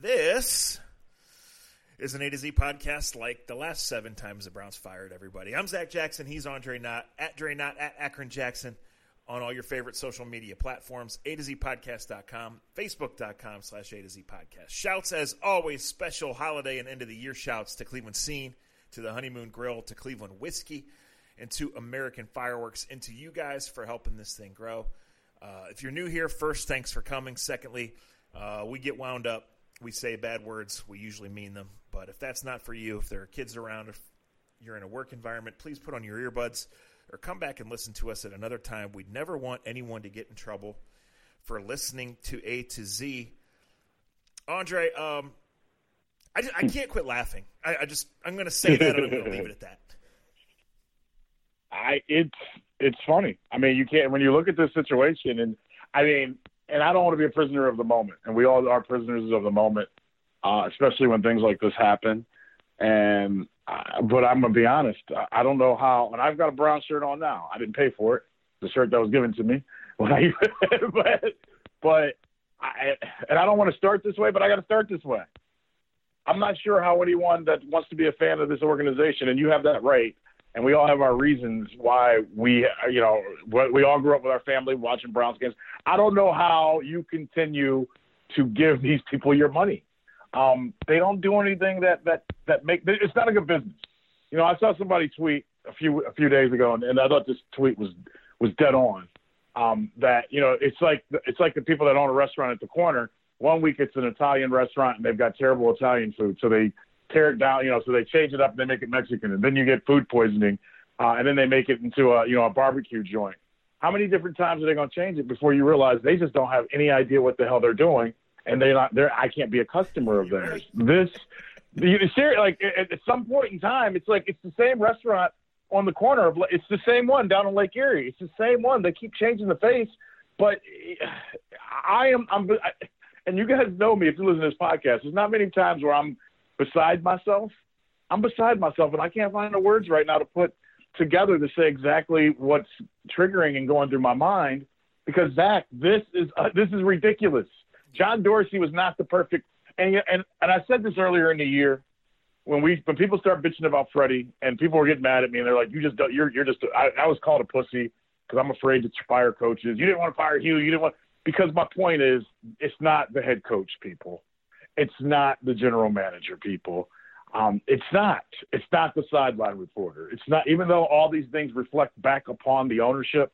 This is an A to Z podcast like the last seven times the Browns fired everybody. I'm Zach Jackson. He's Andre Knott at Dre Knott at Akron Jackson on all your favorite social media platforms, A to Z podcast.com, facebook.com slash A to Z podcast. Shouts as always, special holiday and end of the year shouts to Cleveland Scene, to the Honeymoon Grill, to Cleveland Whiskey, and to American Fireworks, and to you guys for helping this thing grow. Uh, if you're new here, first, thanks for coming. Secondly, uh, we get wound up. We say bad words. We usually mean them. But if that's not for you, if there are kids around, if you're in a work environment, please put on your earbuds or come back and listen to us at another time. We'd never want anyone to get in trouble for listening to A to Z. Andre, um, I, just, I can't quit laughing. I, I just I'm going to say that and I'm going to leave it at that. I it's it's funny. I mean, you can't when you look at this situation, and I mean, and I don't want to be a prisoner of the moment, and we all are prisoners of the moment, uh, especially when things like this happen. And uh, but I'm gonna be honest, I, I don't know how. And I've got a brown shirt on now. I didn't pay for it. The shirt that was given to me. When I, but but I and I don't want to start this way, but I got to start this way. I'm not sure how anyone that wants to be a fan of this organization, and you have that right, and we all have our reasons why we, you know, we all grew up with our family watching Browns games. I don't know how you continue to give these people your money. Um, they don't do anything that that that make it's not a good business. You know, I saw somebody tweet a few a few days ago, and, and I thought this tweet was was dead on. Um, that you know, it's like it's like the people that own a restaurant at the corner. One week it's an Italian restaurant, and they've got terrible Italian food, so they tear it down. You know, so they change it up and they make it Mexican, and then you get food poisoning, uh, and then they make it into a you know a barbecue joint. How many different times are they going to change it before you realize they just don't have any idea what the hell they're doing? and they're not there. I can't be a customer of theirs. This, you seriously, like at, at some point in time, it's like it's the same restaurant on the corner of. It's the same one down in Lake Erie. It's the same one. They keep changing the face, but I am. I'm. I, and you guys know me if you listen to this podcast. There's not many times where I'm beside myself. I'm beside myself, and I can't find the words right now to put together to say exactly what's triggering and going through my mind. Because Zach, this is uh, this is ridiculous. John Dorsey was not the perfect. And and and I said this earlier in the year when we when people start bitching about Freddie and people were getting mad at me and they're like, you just you're you're just I, I was called a pussy because I'm afraid to fire coaches. You didn't want to fire Hue. You didn't want because my point is it's not the head coach people. It's not the general manager people. Um, it's not. It's not the sideline reporter. It's not. Even though all these things reflect back upon the ownership,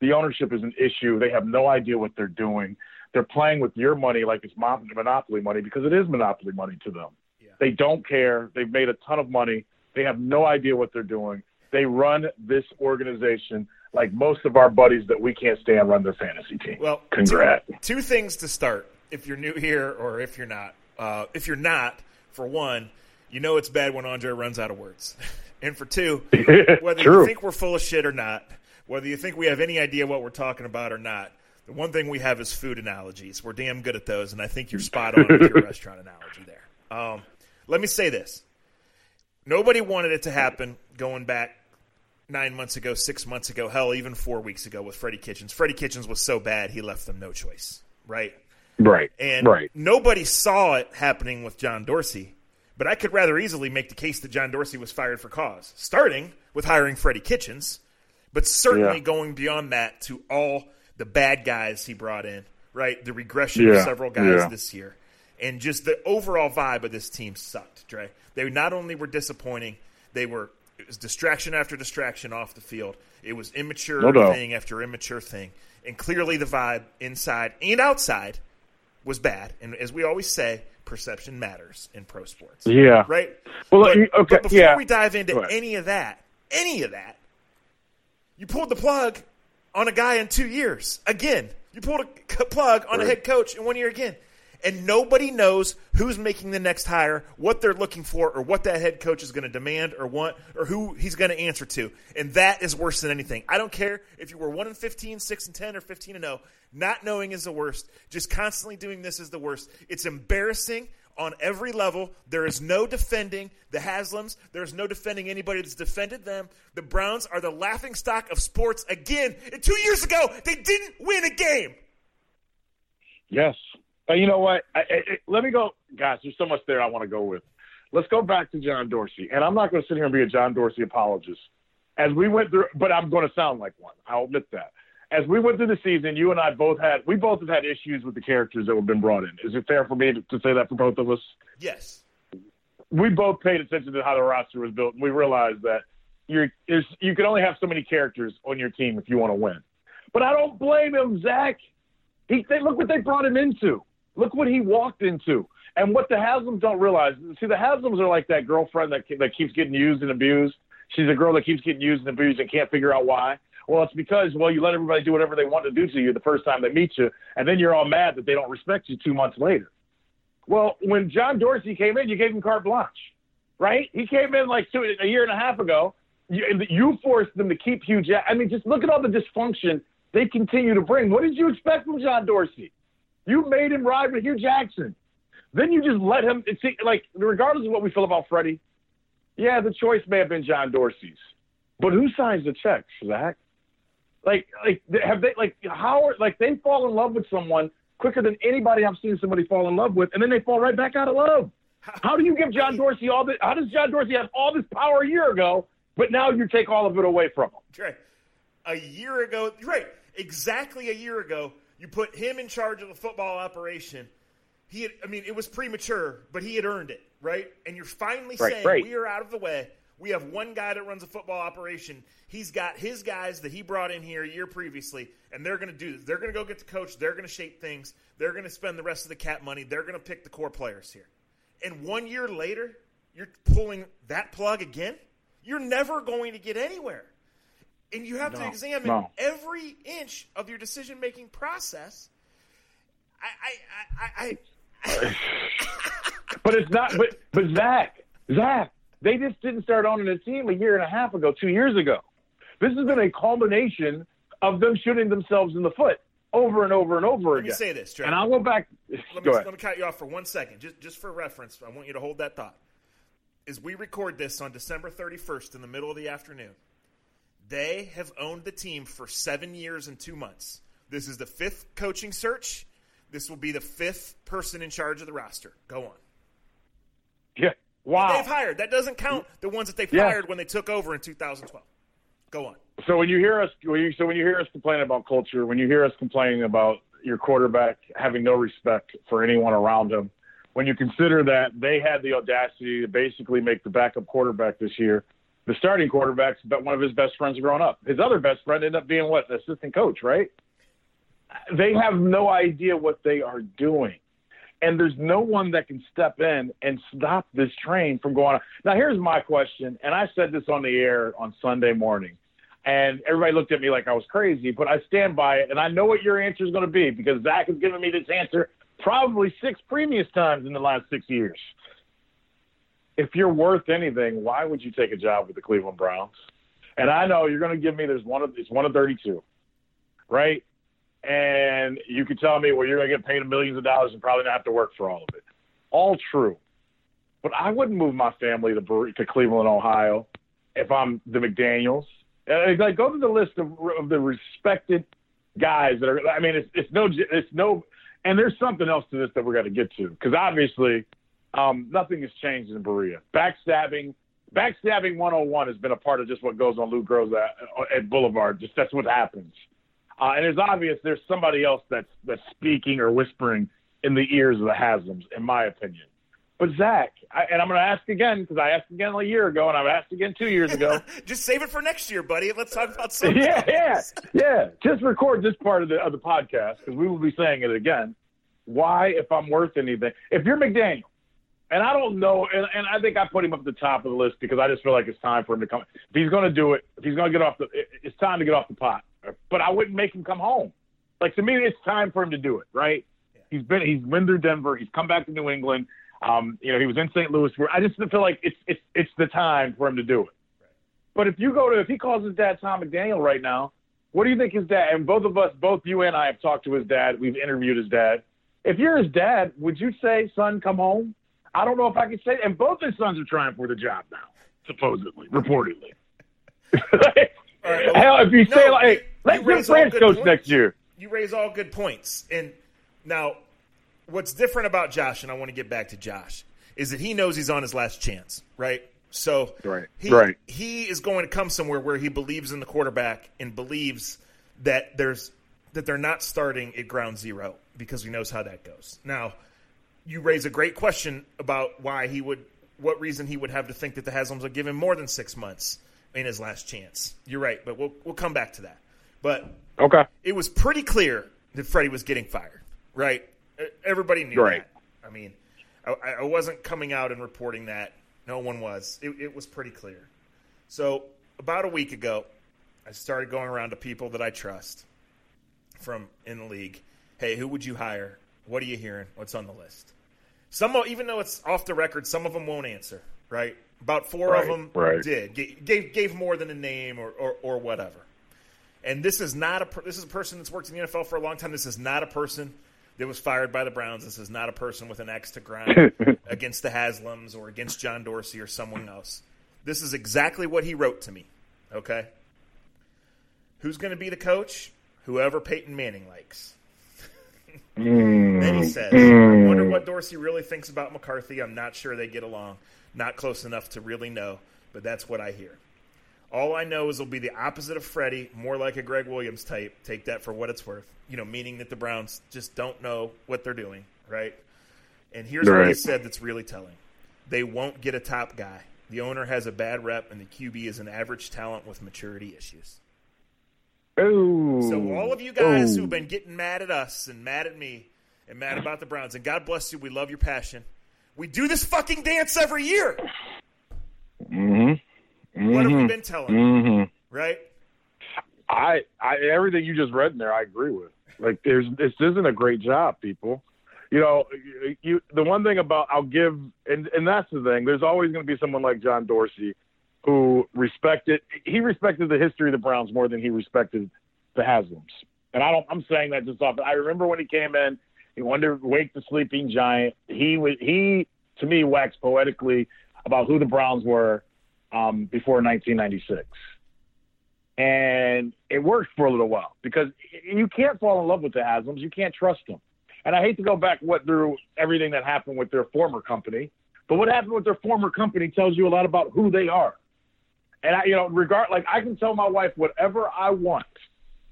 the ownership is an issue. They have no idea what they're doing they're playing with your money like it's monopoly money because it is monopoly money to them. Yeah. They don't care. They've made a ton of money. They have no idea what they're doing. They run this organization like most of our buddies that we can't stand run their fantasy team. Well, congrats. Two, two things to start. If you're new here or if you're not, uh, if you're not, for one, you know it's bad when Andre runs out of words. and for two, whether you think we're full of shit or not, whether you think we have any idea what we're talking about or not, the one thing we have is food analogies. We're damn good at those, and I think you're spot on with your restaurant analogy there. Um, let me say this: nobody wanted it to happen going back nine months ago, six months ago, hell, even four weeks ago with Freddie Kitchens. Freddie Kitchens was so bad he left them no choice, right? Right. And right. nobody saw it happening with John Dorsey, but I could rather easily make the case that John Dorsey was fired for cause, starting with hiring Freddie Kitchens, but certainly yeah. going beyond that to all – the bad guys he brought in, right? The regression yeah. of several guys yeah. this year. And just the overall vibe of this team sucked, Dre. They not only were disappointing, they were it was distraction after distraction off the field. It was immature no thing after immature thing. And clearly the vibe inside and outside was bad. And as we always say, perception matters in pro sports. Yeah. Right? Well, but, okay. But before yeah. we dive into any of that, any of that, you pulled the plug on a guy in two years. Again, you pulled a plug on right. a head coach in one year again. And nobody knows who's making the next hire, what they're looking for, or what that head coach is going to demand or want, or who he's going to answer to. And that is worse than anything. I don't care if you were 1 in 15, 6 and 10, or 15 and 0. Not knowing is the worst. Just constantly doing this is the worst. It's embarrassing on every level. There is no defending the Haslams. There is no defending anybody that's defended them. The Browns are the laughing stock of sports again. And two years ago, they didn't win a game. Yes. Uh, you know what? I, I, let me go. Gosh, there's so much there I want to go with. Let's go back to John Dorsey, and I'm not going to sit here and be a John Dorsey apologist. As we went through, but I'm going to sound like one. I'll admit that. As we went through the season, you and I both had we both have had issues with the characters that have been brought in. Is it fair for me to, to say that for both of us? Yes. We both paid attention to how the roster was built, and we realized that you're you can only have so many characters on your team if you want to win. But I don't blame him, Zach. He they, look what they brought him into. Look what he walked into. And what the Haslams don't realize, see, the Haslams are like that girlfriend that that keeps getting used and abused. She's a girl that keeps getting used and abused and can't figure out why. Well, it's because well, you let everybody do whatever they want to do to you the first time they meet you, and then you're all mad that they don't respect you two months later. Well, when John Dorsey came in, you gave him carte blanche, right? He came in like two, a year and a half ago. You, you forced them to keep Hue Jack. I mean, just look at all the dysfunction they continue to bring. What did you expect from John Dorsey? You made him ride with Hue Jackson. Then you just let him. See, like regardless of what we feel about Freddie, yeah, the choice may have been John Dorsey's, but who signs the checks, Zach? Like, like have they like how are, like they fall in love with someone quicker than anybody I've seen somebody fall in love with, and then they fall right back out of love. How do you give John Dorsey all this? How does John Dorsey have all this power a year ago, but now you take all of it away from him? Right. A year ago, right? Exactly a year ago, you put him in charge of the football operation. He had, I mean, it was premature, but he had earned it, right? And you're finally right, saying right. we are out of the way. We have one guy that runs a football operation. He's got his guys that he brought in here a year previously, and they're going to do this. They're going to go get the coach. They're going to shape things. They're going to spend the rest of the cap money. They're going to pick the core players here. And one year later, you're pulling that plug again. You're never going to get anywhere and you have no, to examine no. every inch of your decision making process. I, I, I, I but it's not. But but Zach, Zach, they just didn't start owning a team a year and a half ago, two years ago. This has been a culmination of them shooting themselves in the foot over and over and over let again. me say this, Trey. and I'll go back. Let go me, ahead. let me cut you off for one second, just just for reference. I want you to hold that thought. As we record this on December 31st in the middle of the afternoon, they have owned the team for seven years and two months. This is the fifth coaching search. This will be the fifth person in charge of the roster. Go on. Yeah. Wow. They've hired. That doesn't count the ones that they Yeah. fired when they took over in 2012. Go on. So when you hear us, when you, so when you hear us complaining about culture, when you hear us complaining about your quarterback having no respect for anyone around him, when you consider that they had the audacity to basically make the backup quarterback this year, the starting quarterback's but one of his best friends growing up. His other best friend ended up being what an assistant coach, right? They have no idea what they are doing. And there's no one that can step in and stop this train from going on. Now, here's my question, and I said this on the air on Sunday morning and everybody looked at me like I was crazy, but I stand by it, and I know what your answer is going to be because Zach has given me this answer probably six previous times in the last six years. If you're worth anything, why would you take a job with the Cleveland Browns? And I know you're going to give me there's one of it's one of 32, right? And you could tell me, well, you're going to get paid millions of dollars and probably not have to work for all of it. All true, but I wouldn't move my family to to Cleveland, Ohio, if I'm the McDaniels. Uh, like go to the list of, of the respected guys that are. I mean, it's it's no it's no, and there's something else to this that we're going to get to because obviously um, nothing has changed in Berea. Backstabbing, backstabbing 101 has been a part of just what goes on Lou Groza, at Boulevard. Just that's what happens. Uh, and it's obvious there's somebody else that's that's speaking or whispering in the ears of the Haslams, in my opinion. But Zach, I, and I'm going to ask again because I asked again a year ago, and I've asked again two years ago. Just save it for next year, buddy. Let's talk about something. yeah, yeah, yeah. Just record this part of the of the podcast because we will be saying it again. Why, if I'm worth anything, if you're McDaniel, and I don't know, and, and I think I put him up at the top of the list because I just feel like it's time for him to come. If he's going to do it, if he's going to get off the, it- it's time to get off the pot. But I wouldn't make him come home. Like to me, it's time for him to do it. Right? He's been he's been through Denver. He's come back to New England. Um, you know, he was in St. Louis. Where I just feel like it's it's it's the time for him to do it. But if you go to if he calls his dad Thom McDaniels right now, what do you think his dad? And both of us, both you and I, have talked to his dad. We've interviewed his dad. If you're his dad, would you say, "Son, come home"? I don't know if I can say. And both his sons are trying for the job now, supposedly, reportedly. Right, well, Hell, if you no, say like, raise get all good coach points. next year. You raise all good points. And now, what's different about Josh, and I want to get back to Josh, is that he knows he's on his last chance, right? So Right. he, Right. he is going to come somewhere where he believes in the quarterback and believes that there's that they're not starting at ground zero because he knows how that goes. Now, you raise a great question about why he would, what reason he would have to think that the Haslams would give him more than six months in his last chance. You're right, but we'll we'll come back to that. But Okay. it was pretty clear that Freddie was getting fired, right? Everybody knew Right. that. I mean, I, I wasn't coming out and reporting that. No one was. It, it was pretty clear. So about a week ago, I started going around to people that I trust from in the league. Hey, who would you hire? What are you hearing? What's on the list? Some, even though it's off the record, some of them won't answer. Right? About four of them right. did. Ga- Gave gave more than a name or, or, or whatever. And this is not a this is a person that's worked in the NFL for a long time. This is not a person that was fired by the Browns. This is not a person with an axe to grind against the Haslams or against John Dorsey or someone else. This is exactly what he wrote to me. Okay. Who's going to be the coach? Whoever Peyton Manning likes. Then he mm, says, I wonder mm. what Dorsey really thinks about McCarthy. I'm not sure they get along. Not close enough to really know, but that's what I hear. All I know is he'll be the opposite of Freddie, more like a Gregg Williams type. Take that for what it's worth. You know, meaning that the Browns just don't know what they're doing, right? And here's what he said that's really telling. They won't get a top guy. The owner has a bad rep, and the QB is an average talent with maturity issues. Ooh. So all of you guys Ooh. who've been getting mad at us and mad at me and mad about the Browns, and God bless you, we love your passion. We do this fucking dance every year. Mm-hmm. What have we been telling? Mm-hmm. Right? I, I, everything you just read in there, I agree with. Like, there's, this isn't a great job, people. You know, you, the one thing about, I'll give, and, and that's the thing, there's always going to be someone like John Dorsey who respected, he respected the history of the Browns more than he respected the Haslams. And I don't, I'm saying that just off, I remember when he came in, he wanted to wake the sleeping giant. He was, he, to me, waxed poetically about who the Browns were um, before 1996 and it worked for a little while because you can't fall in love with the Haslams. You can't trust them. And I hate to go back what through everything that happened with their former company, but what happened with their former company tells you a lot about who they are. And I, you know, regard like I can tell my wife whatever I want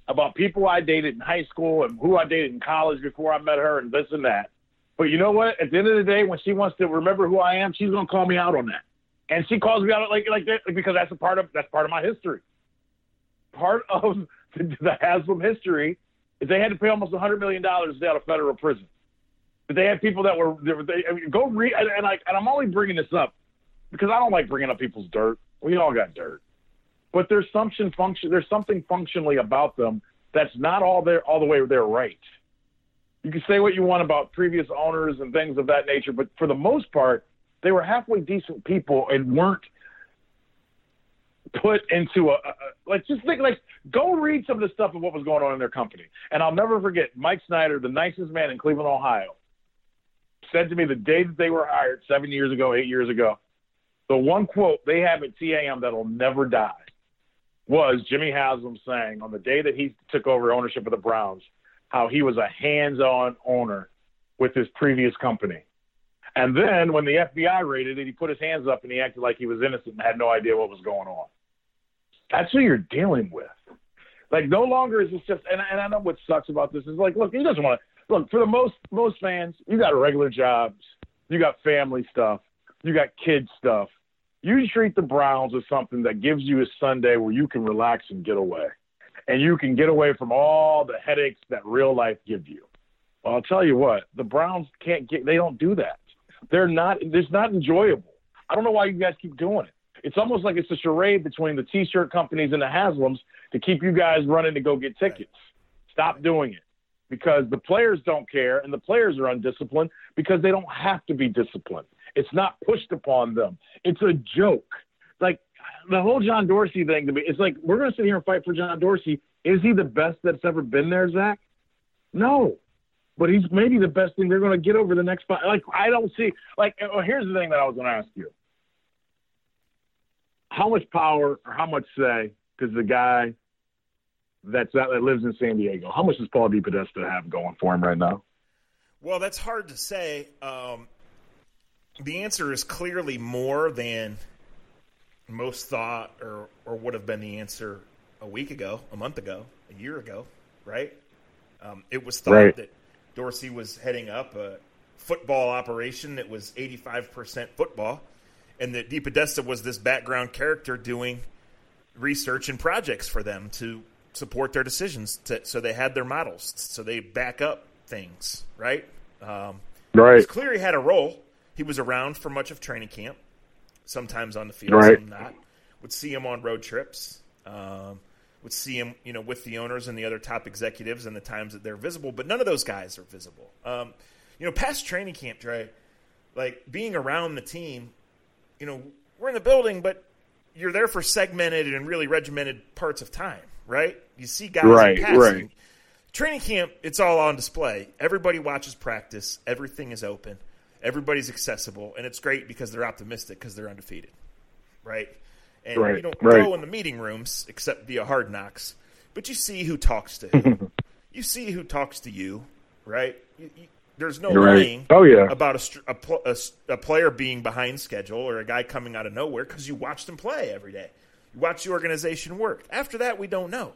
about people I dated in high school and who I dated in college before I met her and this and that. But you know what? At the end of the day, when she wants to remember who I am, she's gonna call me out on that. And she calls me out like like that because that's a part of that's part of my history part of the, the Haslam history is they had to pay almost $100 million to stay out of federal prison. But they had people that were- they, I mean, go read, and, and, I, and I'm only bringing this up because I don't like bringing up people's dirt. We all got dirt. But there's something function, there's something functionally about them that's not all there, all the way there right. You can say what you want about previous owners and things of that nature, but for the most part, they were halfway decent people and weren't put into a, a a- like just think like go read some of the stuff of what was going on in their company. And I'll never forget Mike Snyder, the nicest man in Cleveland, Ohio, said to me the day that they were hired seven years ago, eight years ago, the one quote they have at TAM that'll never die was Jimmy Haslam saying on the day that he took over ownership of the Browns, how he was a hands-on owner with his previous company. And then when the FBI raided it, he put his hands up and he acted like he was innocent and had no idea what was going on. That's who you're dealing with. Like no longer is this just and, and I know what sucks about this is like, look, he doesn't want to look for the most most fans, you got regular jobs, you got family stuff, you got kid stuff. You treat the Browns as something that gives you a Sunday where you can relax and get away. And you can get away from all the headaches that real life give you. Well, I'll tell you what, the Browns can't get they don't do that. They're not it's not enjoyable. I don't know why you guys keep doing it. It's almost like it's a charade between the t-shirt companies and the Haslams to keep you guys running to go get tickets. Stop doing it because the players don't care and the players are undisciplined because they don't have to be disciplined. It's not pushed upon them. It's a joke. Like the whole John Dorsey thing to me, it's like we're going to sit here and fight for John Dorsey. Is he the best that's ever been there, Zach? No, but he's maybe the best thing they're going to get over the next five. Like I don't see. Like oh, here's the thing that I was going to ask you: How much power or how much say does the guy that's that lives in San Diego? How much does Paul DePodesta have going for him right now? Well, that's hard to say. Um, the answer is clearly more than most thought or, or would have been the answer a week ago, a month ago, a year ago, right? Um, it was thought Right. that Dorsey was heading up a football operation that was 85% football, and that DePodesta was this background character doing research and projects for them to support their decisions. To, so they had their models, so they back up things, right? Um, Right. it's clear he had a role. He was around for much of training camp, sometimes on the field, Right. some not. Would see him on road trips. Um, would see him, you know, with the owners and the other top executives and the times that they're visible. But none of those guys are visible. Um, you know, past training camp, Dre, like being around the team. You know, we're in the building, but you're there for segmented and really regimented parts of time, right? You see guys Right, in passing. right. Training camp, it's all on display. Everybody watches practice. Everything is open. Everybody's accessible, and it's great because they're optimistic because they're undefeated, right? And Right, you don't right. go in the meeting rooms except via hard knocks, but you see who talks to who. you see who talks to you, right? You, you, there's no You're right. lying Oh, yeah. about a, a, a, player being behind schedule or a guy coming out of nowhere because you watched him play every day. You watch the organization work. After that, we don't know.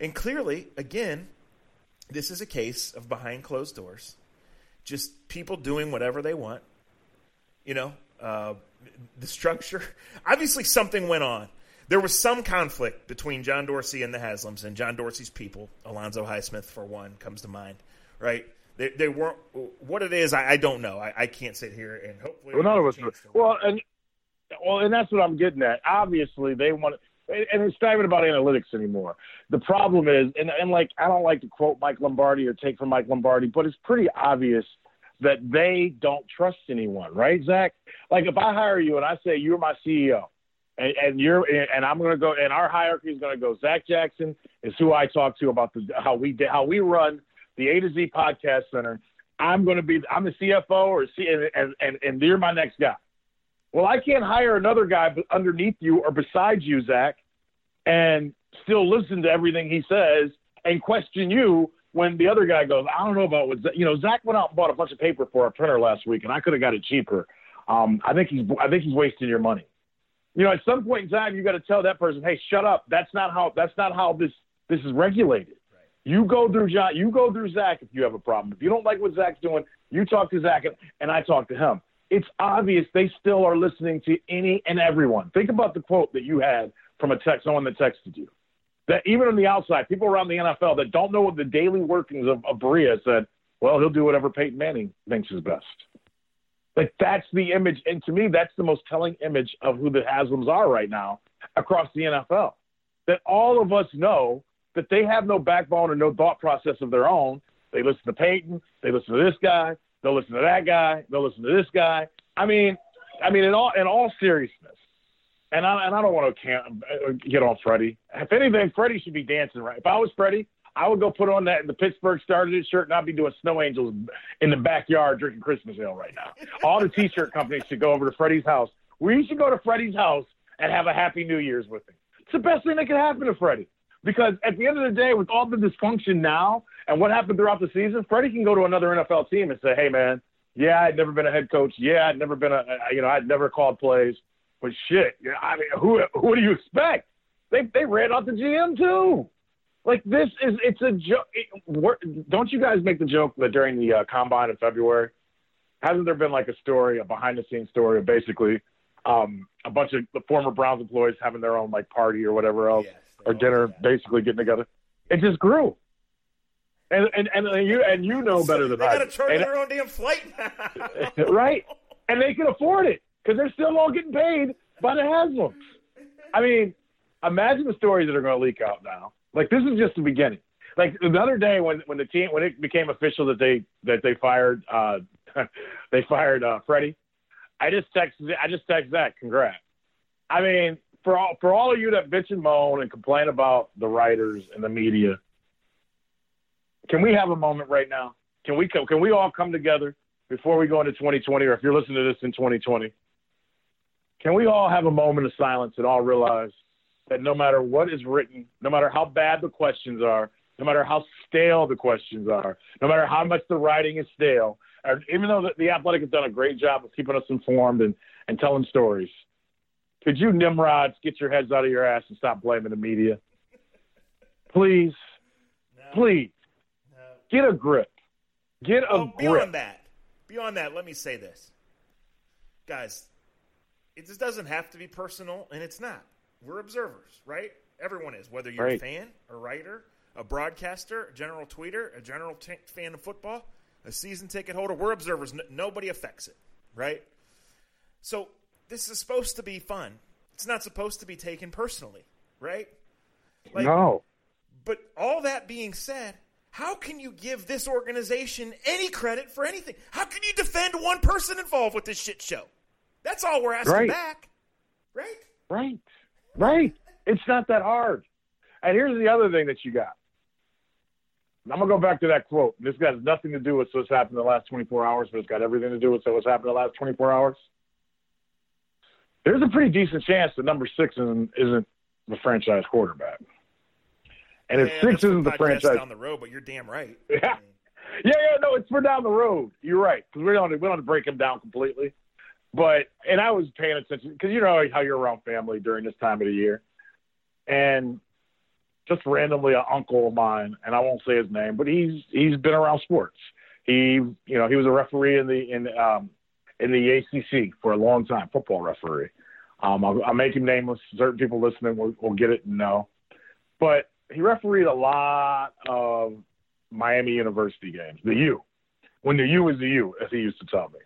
And clearly, again, this is a case of behind closed doors, just people doing whatever they want. You know, uh, the structure. Obviously, something went on. There was some conflict between John Dorsey and the Haslams and John Dorsey's people. Alonzo Highsmith, for one, comes to mind. Right? They, they weren't. What it is, I, I don't know. I, I can't sit here and hopefully. Well, none of us. Well, and well, and that's what I'm getting at. Obviously, they want, and it's not even about analytics anymore. The problem is, and and like I don't like to quote Mike Lombardi or take from Mike Lombardi, but it's pretty obvious that they don't trust anyone, right, Zach? Like if I hire you and I say you're my CEO, and, and you're and I'm going to go, and our hierarchy is going to go. Zach Jackson is who I talk to about the how we how we run the A to Z podcast center. I'm going to be I'm the CFO or C, and, and and you're my next guy. Well, I can't hire another guy underneath you or beside you, Zach, and still listen to everything he says and question you when the other guy goes, I don't know about what, Zach-" you know, Zach went out and bought a bunch of paper for a printer last week and I could have got it cheaper. Um, I think he's, I think he's wasting your money. You know, at some point in time, you got to tell that person, Hey, shut up. That's not how, that's not how this, this is regulated. You go through John, you go through Zach if you have a problem. If you don't like what Zach's doing, you talk to Zach and, and I talk to him. It's obvious they still are listening to any and everyone. Think about the quote that you had from a text, someone that texted you. That even on the outside, people around the NFL that don't know what the daily workings of, of Berea said, well, he'll do whatever Peyton Manning thinks is best. Like that's the image, and to me, that's the most telling image of who the Haslams are right now across the NFL. That all of us know that they have no backbone or no thought process of their own. They listen to Peyton, they listen to this guy, they'll listen to that guy, they'll listen to this guy. I mean, I mean, in all in all seriousness, and I and I don't want to can uh, get on Freddie. If anything, Freddie should be dancing right. If I was Freddie, I would go put on that the Pittsburgh started shirt and I'd be doing snow angels in the backyard drinking Christmas ale right now. All the t-shirt companies should go over to Freddie's house. We should go to Freddie's house and have a happy New Year's with him. It's the best thing that could happen to Freddie. Because at the end of the day, with all the dysfunction now and what happened throughout the season, Freddie can go to another NFL team and say, "Hey, man, yeah, I'd never been a head coach. Yeah, I'd never been a, you know, I'd never called plays. But shit, you know, I mean, who who do you expect? They they ran out the GM too. Like this is it's a joke. It, don't you guys make the joke that during the uh, combine in February, hasn't there been like a story, a behind the scenes story of basically um, a bunch of the former Browns employees having their own like party or whatever else Yes, or dinner, basically getting together. It just grew. And and and you and you know better than they I. got to And- their own damn flight now. right? And they can afford it because they're still all getting paid by the Haslams. I mean, imagine the stories that are going to leak out now. Like this is just the beginning. Like the other day when when the team when it became official that they that they fired uh they fired uh Freddie, I just texted I just texted that congrats. I mean, for all for all of you that bitch and moan and complain about the writers and the media, can we have a moment right now? Can we come, can we all come together before we go into 2020, or if you're listening to this in 2020, can we all have a moment of silence and all realize that no matter what is written, no matter how bad the questions are, no matter how stale the questions are, no matter how much the writing is stale, or even though the, the Athletic has done a great job of keeping us informed and, and telling stories, could you Nimrods get your heads out of your ass and stop blaming the media? Please, No, please. Get a grip. Get a Oh, grip. beyond that, beyond that, let me say this, guys. It just doesn't have to be personal, and it's not. We're observers, right? Everyone is, whether you're a fan, a writer, a broadcaster, a general tweeter, a general t- fan of football, a season ticket holder. We're observers. N- nobody affects it, right? So this is supposed to be fun. It's not supposed to be taken personally, right? Like, no. but all that being said, how can you give this organization any credit for anything? How can you defend one person involved with this shit show? That's all we're asking Right. back, right? Right. Right. It's not that hard. And here's the other thing that you got. I'm gonna go back to that quote. This has nothing to do with what's happened in the last 24 hours, but it's got everything to do with what's happened in the last 24 hours. There's a pretty decent chance that number six isn't, isn't the franchise quarterback. And if Yeah, six isn't the franchise, down the road, but you're damn right. yeah, yeah, yeah, no, it's for down the road. You're right because we don't we don't break him down completely. But and I was paying attention because you know how you're around family during this time of the year, and just randomly an uncle of mine, and I won't say his name, but he's he's been around sports. He you know he was a referee in the in um in the ACC for a long time, football referee. Um, I'll, I'll make him nameless. Certain people listening will, will get it and know. But he refereed a lot of Miami University games, the U, when the U was the U, as he used to tell me.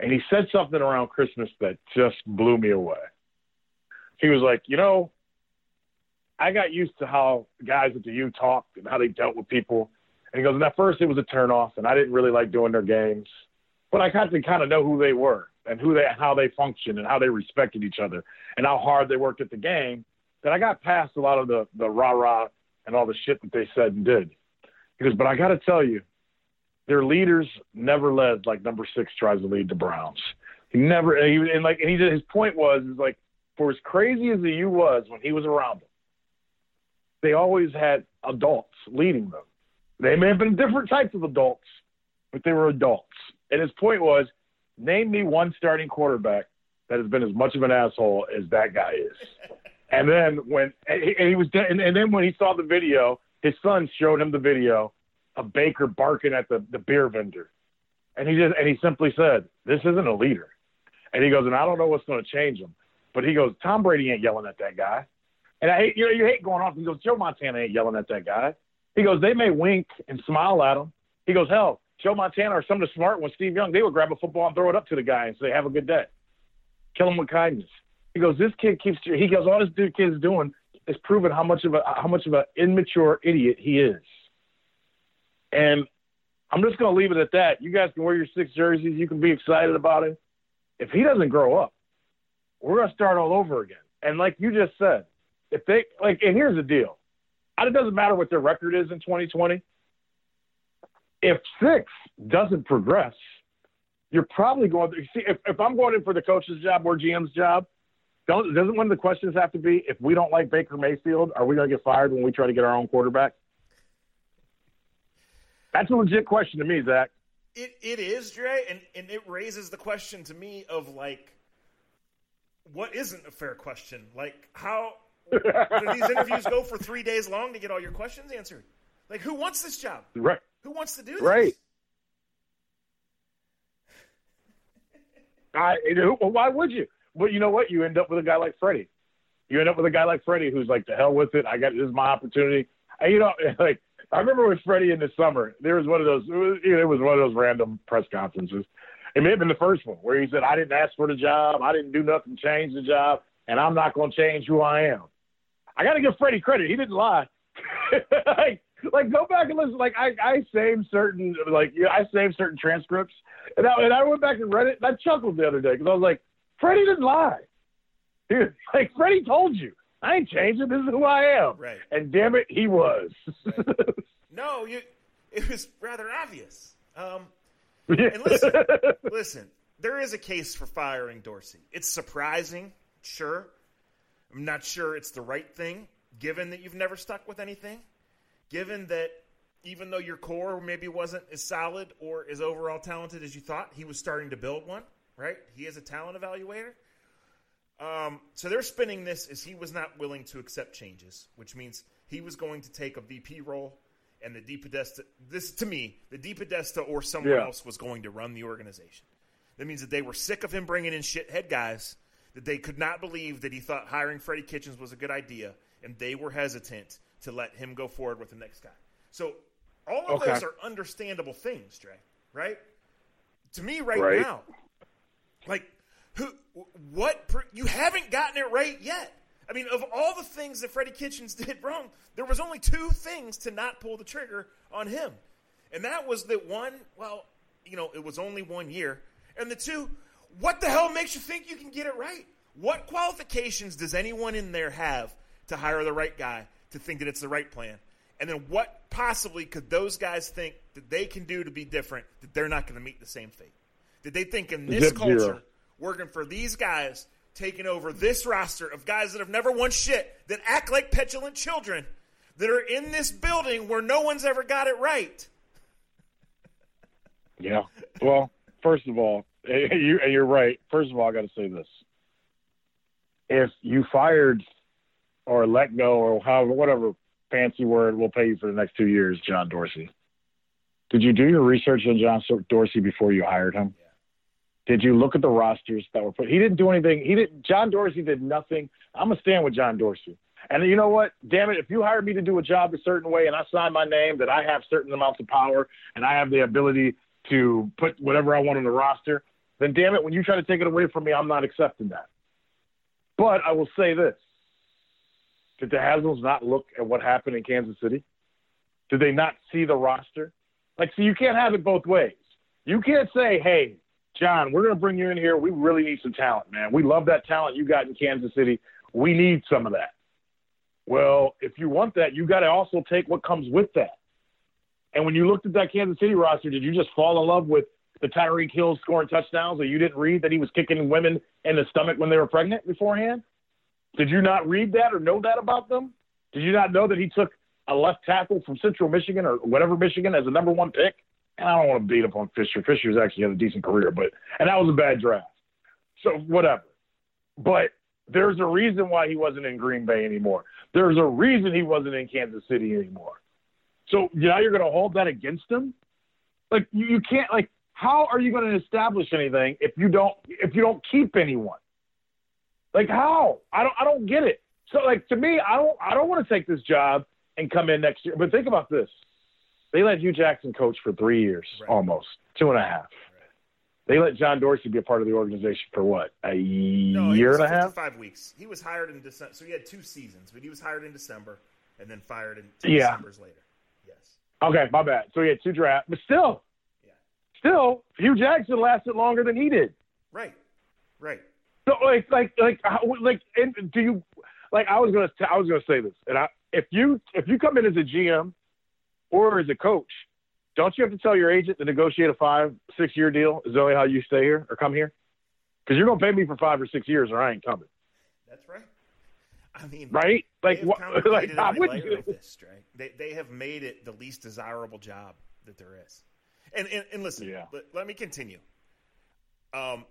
And he said something around Christmas that just blew me away. He was like, you know, I got used to how guys at the U talked and how they dealt with people. And he goes, and at first it was a turnoff, and I didn't really like doing their games, but I got to kind of know who they were and who they, how they functioned and how they respected each other and how hard they worked at the game. That I got past a lot of the the rah rah and all the shit that they said and did. He goes, but I got to tell you, their leaders never led like number six tries to lead the Browns. He never, and, he, and like, and he did, his point was, is like, for as crazy as the U was when he was around them, they always had adults leading them. They may have been different types of adults, but they were adults. And his point was, name me one starting quarterback that has been as much of an asshole as that guy is. and then when, and he, was, and, and then when he saw the video, his son showed him the video of Baker barking at the, the beer vendor. And he just and he simply said, This isn't a leader. And he goes, and I don't know what's gonna change him. But he goes, Tom Brady ain't yelling at that guy. And I hate you know, you hate going off. He goes, Joe Montana ain't yelling at that guy. He goes, They may wink and smile at him. He goes, Hell, Joe Montana or some of the smart ones, Steve Young, they would grab a football and throw it up to the guy and say, Have a good day. Kill him with kindness. He goes, This kid keeps he goes, all this dude kid's doing is proving how much of a how much of an immature idiot he is. And I'm just going to leave it at that. You guys can wear your six jerseys. You can be excited about it. If he doesn't grow up, we're going to start all over again. And like you just said, if they like, and here's the deal: it doesn't matter what their record is in 2020. If six doesn't progress, you're probably going. To, see, if, if I'm going in for the coach's job or GM's job, don't, doesn't one of the questions have to be if we don't like Baker Mayfield, are we going to get fired when we try to get our own quarterback? That's a legit question to me, Zach. It it is Dre, and and it raises the question to me of like, what isn't a fair question? Like how do these interviews go for three days long to get all your questions answered? Like who wants this job? Right. Who wants to do this? Right. I, why would you? But you know what? You end up with a guy like Freddie. You end up with a guy like Freddie who's like, the hell with it. I got this is my opportunity. And, you know, like I remember with Freddie in the summer, there was one of those. It was, it was one of those random press conferences. It may have been the first one where he said, "I didn't ask for the job. I didn't do nothing change the job, and I'm not going to change who I am." I got to give Freddie credit. He didn't lie. like, like go back and listen. Like I, I saved certain, like I saved certain transcripts, and I, and I went back and read it. And I chuckled the other day because I was like, Freddie didn't lie. Like Freddie told you, I ain't changing. This is who I am. Right. And damn it, he was. No, you. It was rather obvious. Um, and listen, listen. There is a case for firing Dorsey. It's surprising, sure. I'm not sure it's the right thing, given that you've never stuck with anything. given that even though your core maybe wasn't as solid or as overall talented as you thought, he was starting to build one, right? He is a talent evaluator. Um, so they're spinning this as he was not willing to accept changes, which means he was going to take a VP role, and the DePodesta. This to me, the DePodesta or someone Yeah. else was going to run the organization. That means that they were sick of him bringing in shithead guys. That they could not believe that he thought hiring Freddie Kitchens was a good idea, and they were hesitant to let him go forward with the next guy. So all of Okay. those are understandable things, Dre. Right? To me, right, Right. now, like who, what? You haven't gotten it right yet. I mean, of all the things that Freddie Kitchens did wrong, there was only two things to not pull the trigger on him, and that was that one. Well, you know, it was only one year, and the two. What the hell makes you think you can get it right? What qualifications does anyone in there have to hire the right guy to think that it's the right plan? And then what possibly could those guys think that they can do to be different that they're not going to meet the same fate? Did they think in this Zip culture, zero. working for these guys, taking over this roster of guys that have never won shit, that act like petulant children, that are in this building where no one's ever got it right? Yeah. Well, first of all, you you're right. First of all, I got to say this: if you fired or let go or however whatever fancy word we'll pay you for the next two years, John Dorsey. Did you do your research on John Dorsey before you hired him? Did you look at the rosters that were put? He didn't do anything. He didn't. John Dorsey did nothing. I'm gonna stand with John Dorsey. And you know what? Damn it! If you hired me to do a job a certain way, and I sign my name that I have certain amounts of power, and I have the ability to put whatever I want on the roster, then damn it, when you try to take it away from me, I'm not accepting that. But I will say this: Did the Haslam's not look at what happened in Kansas City? Did they not see the roster? Like, see, you can't have it both ways. You can't say, "Hey, John, we're going to bring you in here. We really need some talent, man. We love that talent you got in Kansas City. We need some of that." Well, if you want that, you got to also take what comes with that. And when you looked at that Kansas City roster, did you just fall in love with the Tyreek Hill scoring touchdowns, or you didn't read that he was kicking women in the stomach when they were pregnant beforehand? Did you not read that or know that about them? Did you not know that he took a left tackle from Central Michigan or whatever Michigan as a number one pick? And I don't want to beat up on Fisher. Fisher's actually had a decent career, but and that was a bad draft. So whatever. But there's a reason why he wasn't in Green Bay anymore. There's a reason he wasn't in Kansas City anymore. So now you're going to hold that against him? Like you, you can't. Like how are you going to establish anything if you don't if you don't keep anyone? Like how? I don't I don't get it. So like to me, I don't I don't want to take this job and come in next year. But think about this: they let Hue Jackson coach for three years, Right. almost two and a half. They let John Dorsey be a part of the organization for what a No, year and a half. Five weeks. He was hired in December, so he had two seasons, but he was hired in December and then fired in two Yeah. December's later. Yes. Okay, my bad. So he had two drafts, but still, Yeah. still, Hue Jackson lasted longer than he did. Right. Right. So like, like, like, like, and do you like? I was gonna, I was gonna say this, and I, if you, if you come in as a GM or as a coach, don't you have to tell your agent to negotiate a five, six year deal? Is only how you stay here or come here? Because you're gonna pay me for five or six years, or I ain't coming, That's right. I mean, right? Like, what? Like, I wouldn't. of this, Dre. They they have made it the least desirable job that there is. And and, and listen, Yeah. let, let me continue. Um,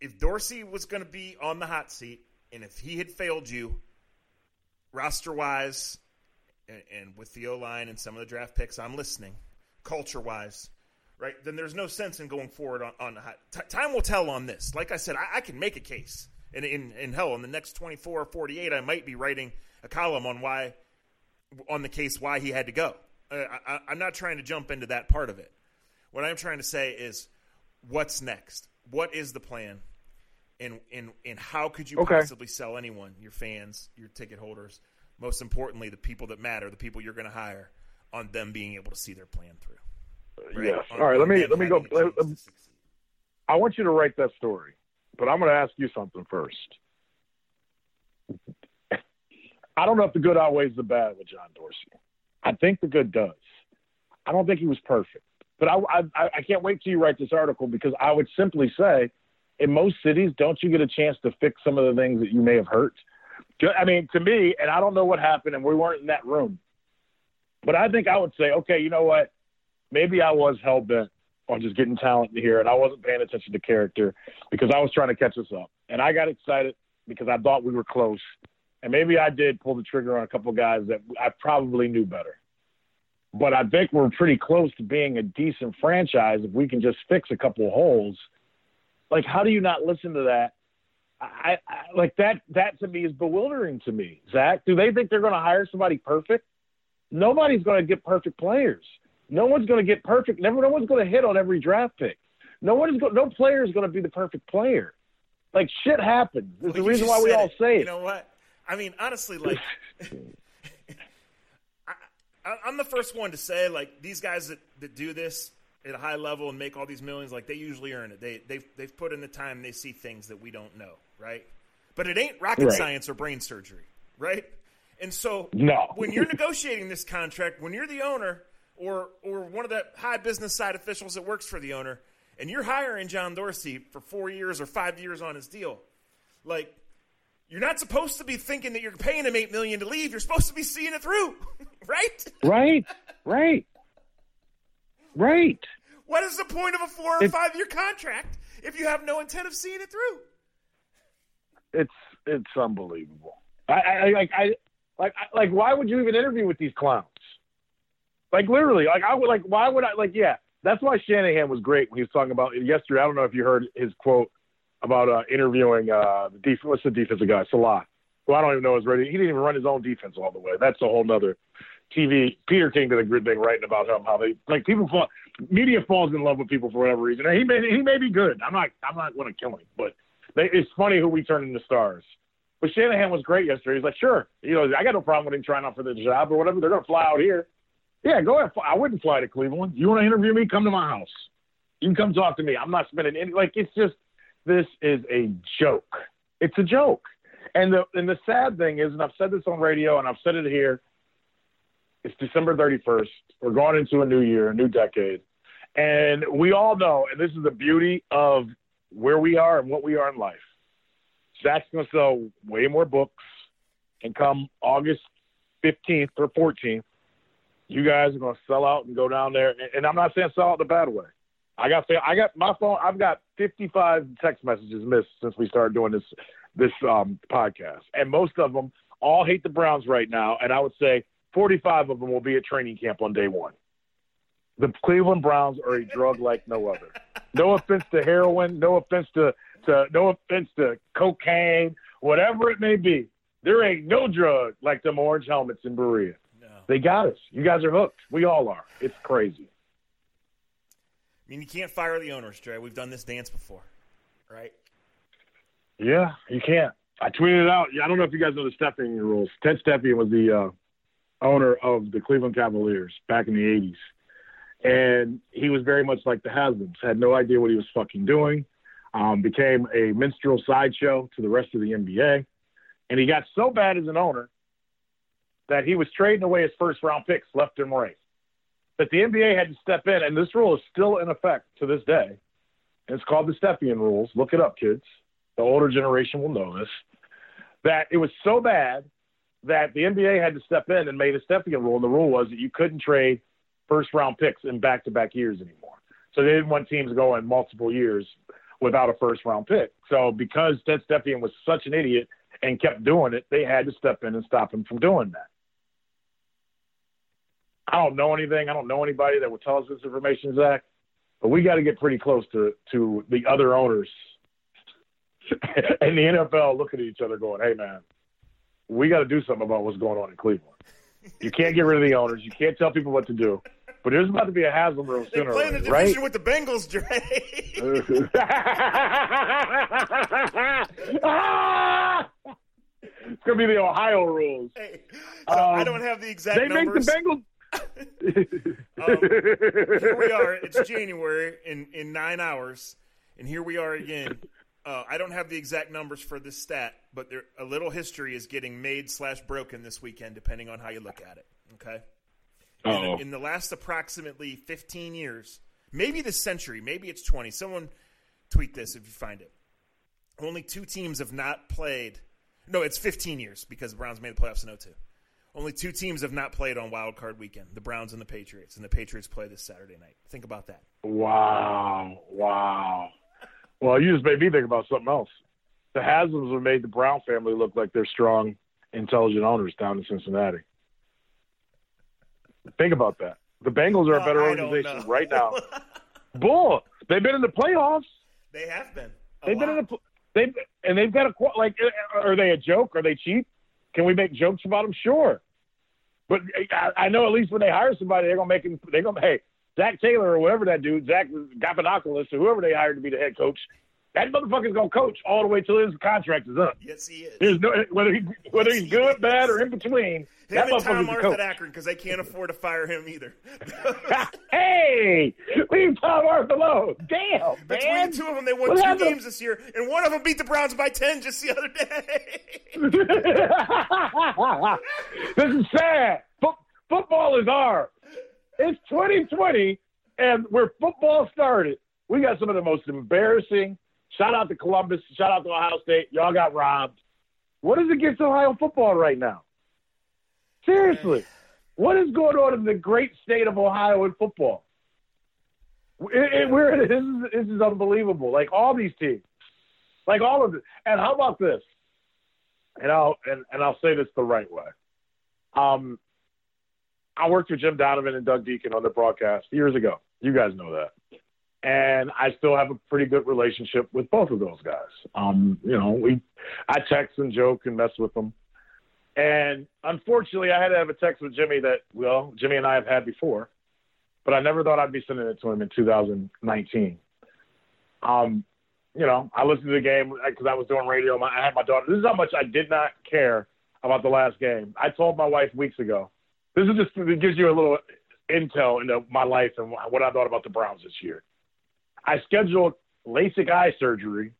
if Dorsey was going to be on the hot seat, and if he had failed you, roster wise, and, and with the O line and some of the draft picks, I'm listening. Culture wise, right? Then there's no sense in going forward on, on. T- time will tell on this. Like I said, I, I can make a case. And in, in hell, in the next 24 or 48, I might be writing a column on why, on the case why he had to go. Uh, I, I'm not trying to jump into that part of it. What I'm trying to say is, what's next? What is the plan? And and and how could you Okay. possibly sell anyone, your fans, your ticket holders, most importantly, the people that matter, the people you're going to hire, on them being able to see their plan through? right? Yes. On- All right. Let me let me go. let-. I want you to write that story, but I'm going to ask you something first. I don't know if the good outweighs the bad with John Dorsey. I think the good does. I don't think he was perfect, but I, I, I can't wait till you write this article because I would simply say, in most cities, don't you get a chance to fix some of the things that you may have hurt? I mean, to me, and I don't know what happened, and we weren't in that room. But I think I would say, okay, you know what? Maybe I was hell bent on just getting talent here, and I wasn't paying attention to character because I was trying to catch us up, and I got excited because I thought we were close, and maybe I did pull the trigger on a couple guys that I probably knew better. But I think we're pretty close to being a decent franchise if we can just fix a couple holes. Like, how do you not listen to that I, I like that. That to me is bewildering to me. Zach, do they think they're going to hire somebody perfect? Nobody's going to get perfect players. No one's going to get perfect. Never. No one's going to hit on every draft pick. No one is. Go, no player is going to be the perfect player. Like shit happens. Well, the reason why we all say it. You know what? I mean, honestly, like. I, I'm the first one to say, like, these guys that, that do this, at a high level and make all these millions, like they usually earn it. They they've they've put in the time. They see things that we don't know, right? But it ain't rocket right. science or brain surgery, right? And so, no. when you're negotiating this contract, when you're the owner or or one of the high business side officials that works for the owner, and you're hiring John Dorsey for four years or five years on his deal, like you're not supposed to be thinking that you're paying him eight million to leave. You're supposed to be seeing it through, right? Right, right. Right. What is the point of a four or five year contract if you have no intent of seeing it through? It's it's unbelievable. I, I like I like like why would you even interview with these clowns? Like literally, like I would like why would I like yeah. That's why Shanahan was great when he was talking about yesterday. I don't know if you heard his quote about uh, interviewing uh, the def- what's the defensive guy, Saleh. Well, I don't even know his ready. He didn't even run his own defense all the way. That's a whole nother TV. Peter King did a good thing writing about him. How they like people fall. Media falls in love with people for whatever reason. He may he may be good. I'm not I'm not going to kill him, but they, it's funny who we turn into stars. But Shanahan was great yesterday. He's like, sure, you know, I got no problem with him trying out for the job or whatever. They're going to fly out here. Yeah, go ahead. I wouldn't fly to Cleveland. You want to interview me? Come to my house. You can come talk to me. I'm not spending any. Like it's just this is a joke. It's a joke. And the and the sad thing is, and I've said this on radio and I've said it here it's December 31st. We're going into a new year, a new decade. And we all know, and this is the beauty of where we are and what we are in life. Zach's going to sell way more books. And come August 15th or 14th, you guys are going to sell out and go down there. And I'm not saying sell out the bad way. I got I got my phone. I've got 55 text messages missed since we started doing this this um, podcast, and most of them all hate the Browns right now. And I would say 45 of them will be at training camp on day one. The Cleveland Browns are a drug like no other. No offense to heroin, no offense to, to no offense to cocaine, whatever it may be. There ain't no drug like them orange helmets in Berea. No. They got us. You guys are hooked. We all are. It's crazy. I mean, you can't fire the owners, Dre. We've done this dance before, right? Yeah, you can't. I tweeted out. I don't know if you guys know the Stepien rules. Ted Stepien was the uh, owner of the Cleveland Cavaliers back in the 80s. And he was very much like the Haslam's, had no idea what he was fucking doing, um, became a minstrel sideshow to the rest of the NBA. And he got so bad as an owner that he was trading away his first round picks left and right. That the NBA had to step in, and this rule is still in effect to this day. It's called the Stepien rules. Look it up, kids. The older generation will know this. That it was so bad that the NBA had to step in and made a Stepien rule, and the rule was that you couldn't trade first round picks in back to back years anymore. So they didn't want teams going multiple years without a first round pick. So because Ted Stepien was such an idiot and kept doing it, they had to step in and stop him from doing that. I don't know anything. I don't know anybody that would tell us this information, Zach. But we got to get pretty close to to the other owners and the NFL looking at each other, going, "Hey, man, we got to do something about what's going on in Cleveland. You can't get rid of the owners. You can't tell people what to do. But there's about to be a Haslam room sooner, They're playing the division with the Bengals, Dre. it's gonna be the Ohio rules. Hey, so um, I don't have the exact. They numbers. make the Bengals. um, here we are. It's January in in nine hours, and here we are again uh, I don't have the exact numbers for this stat, but there, a little history is getting made slash broken this weekend, depending on how you look at it. Okay. In, in the last approximately 15 years, maybe this century, maybe it's 20. Someone tweet this if you find it. Only two teams have not played. No, it's 15 years because the Browns made the playoffs in 02. Only two teams have not played on Wild Card Weekend: the Browns and the Patriots, and the Patriots play this Saturday night. Think about that. Wow, wow. Well, you just made me think about something else. The Haslam's have made the Brown family look like they're strong, intelligent owners down in Cincinnati. Think about that. The Bengals are a better organization right now. Bull. They've been in the playoffs. They have been. They've lot. been in the they and they've got a like. Uh, are they a joke? Are they cheap? Can we make jokes about them? Sure. But uh, I, I know at least when they hire somebody, they're gonna make him. They're gonna hey Zac Taylor or whatever that dude, Zach Galifianakis or whoever they hired to be the head coach. That motherfucker's gonna coach all the way till his contract is up. Yes, he is. There's no whether he whether yes, he's good, bad, or in between. Him that and Tom Arth at Akron because they can't afford to fire him either. hey, leave Tom Arth alone. Damn, Between man. the two of them, they won what two happened? games this year, and one of them beat the Browns by ten just the other day. this is sad. Football is ours. It's 2020, and where football started, we got some of the most embarrassing Shout out to Columbus. Shout out to Ohio State. Y'all got robbed. What is against Ohio football right now? Seriously, what is going on in the great state of Ohio in football? It, it, we're, this, is, this is unbelievable. Like all these teams, like all of it. And how about this? And I'll and, and I'll say this the right way. Um, I worked with Jim Donovan and Doug Dieken on the broadcast years ago. You guys know that and I still have a pretty good relationship with both of those guys. Um, you know, we I text and joke and mess with them. And unfortunately, I had to have a text with Jimmy that well, Jimmy and I have had before, but I never thought I'd be sending it to him in 2019. Um, you know, I listened to the game because I was doing radio. I had my daughter. This is how much I did not care about the last game. I told my wife weeks ago. This is just it gives you a little intel into my life and what I thought about the Browns this year. I scheduled LASIK eye surgery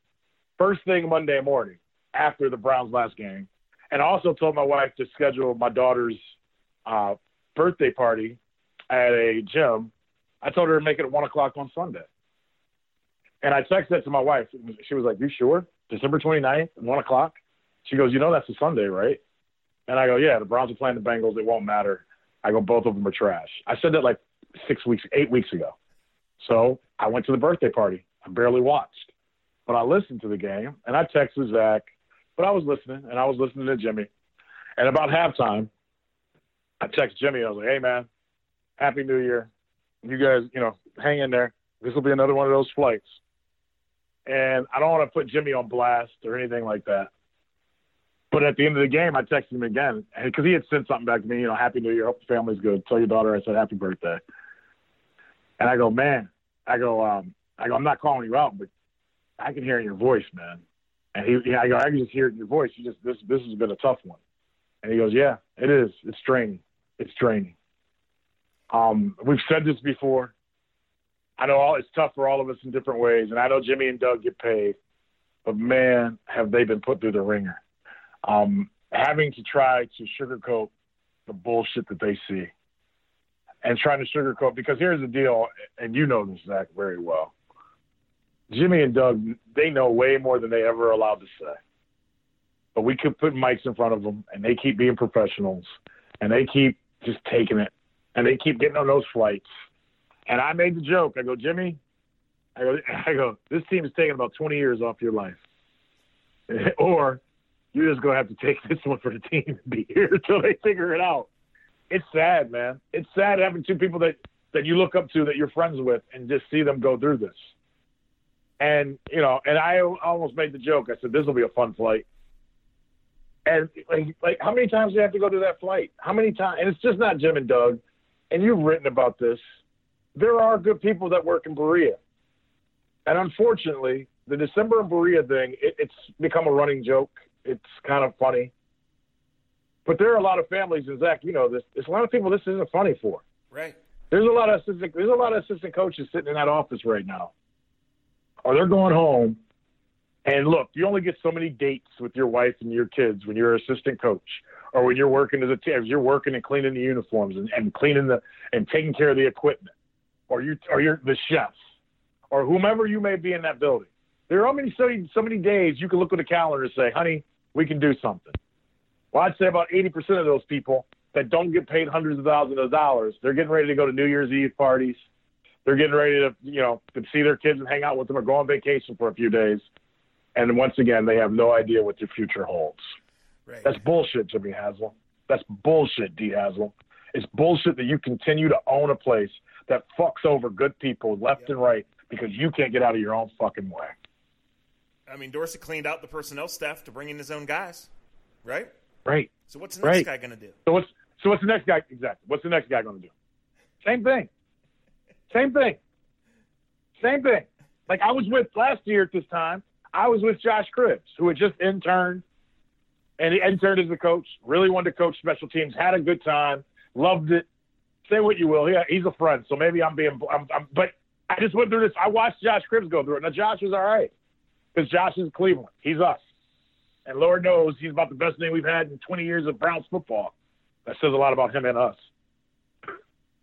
first thing Monday morning after the Browns last game, and I also told my wife to schedule my daughter's uh, birthday party at a gym. I told her to make it at one o'clock on Sunday. And I texted that to my wife. She was like, You sure? December 29th, 1 o'clock? She goes, You know, that's a Sunday, right? And I go, Yeah, the Browns are playing the Bengals. It won't matter. I go, Both of them are trash. I said that like six weeks, eight weeks ago. So I went to the birthday party. I barely watched, but I listened to the game and I texted Zach, but I was listening and I was listening to Jimmy. And about halftime, I texted Jimmy. I was like, "Hey man, Happy New Year! You guys, you know, hang in there. This will be another one of those flights." And I don't want to put Jimmy on blast or anything like that. But at the end of the game, I texted him again because he had sent something back to me. You know, Happy New Year. Hope the family's good. Tell your daughter I said Happy Birthday. And I go, man, I go, um, I go, I'm not calling you out, but I can hear your voice, man. And he, yeah, I go, I can just hear it in your voice. You just this this has been a tough one. And he goes, yeah, it is. It's draining. It's draining. Um, we've said this before. I know all it's tough for all of us in different ways, and I know Jimmy and Doug get paid, but man, have they been put through the ringer. Um, having to try to sugarcoat the bullshit that they see and trying to sugarcoat because here's the deal, and you know this, Zach, very well. Jimmy and Doug, they know way more than they ever allowed to say. But we could put mics in front of them, and they keep being professionals, and they keep just taking it, and they keep getting on those flights. And I made the joke. I go, Jimmy, I go, I go. This team is taking about 20 years off your life, or you're just gonna have to take this one for the team and be here until they figure it out it's sad, man. It's sad having two people that that you look up to that you're friends with and just see them go through this. And you know, and I almost made the joke. I said this will be a fun flight. And like, like how many times do you have to go to that flight? How many times? And it's just not Jim and Doug. And you've written about this. There are good people that work in Berea. And unfortunately, the December in Berea thing, it, it's become a running joke. It's kind of funny. But there are a lot of families, and Zach, you know this. There's a lot of people this isn't funny for. Right. There's a lot of assistant. There's a lot of assistant coaches sitting in that office right now, or they're going home. And look, you only get so many dates with your wife and your kids when you're an assistant coach, or when you're working as a team. You're working and cleaning the uniforms and, and cleaning the and taking care of the equipment, or you or you're the chefs, or whomever you may be in that building. There are only so many, so many days you can look at a calendar and say, "Honey, we can do something." Well, I'd say about 80% of those people that don't get paid hundreds of thousands of dollars. They're getting ready to go to New Year's Eve parties. They're getting ready to, you know, to see their kids and hang out with them or go on vacation for a few days. And once again, they have no idea what their future holds. Right. That's bullshit, Jimmy Haslam. That's bullshit, Dee Haslam. It's bullshit that you continue to own a place that fucks over good people left Yep. and right because you can't get out of your own fucking way. I mean, Dorsey cleaned out the personnel staff to bring in his own guys, right? Right. So what's the next Right. guy going to do? So what's so what's the next guy exactly? What's the next guy going to do? Same thing. Same thing. Same thing. Like I was with last year at this time. I was with Josh Cribbs, who had just interned, and he interned as a coach. Really wanted to coach special teams. Had a good time. Loved it. Say what you will. Yeah, he's a friend. So maybe I'm being. I'm, I'm, but I just went through this. I watched Josh Cribbs go through it. Now Josh was all right because Josh is Cleveland. He's us. And Lord knows he's about the best name we've had in 20 years of Browns football. That says a lot about him and us.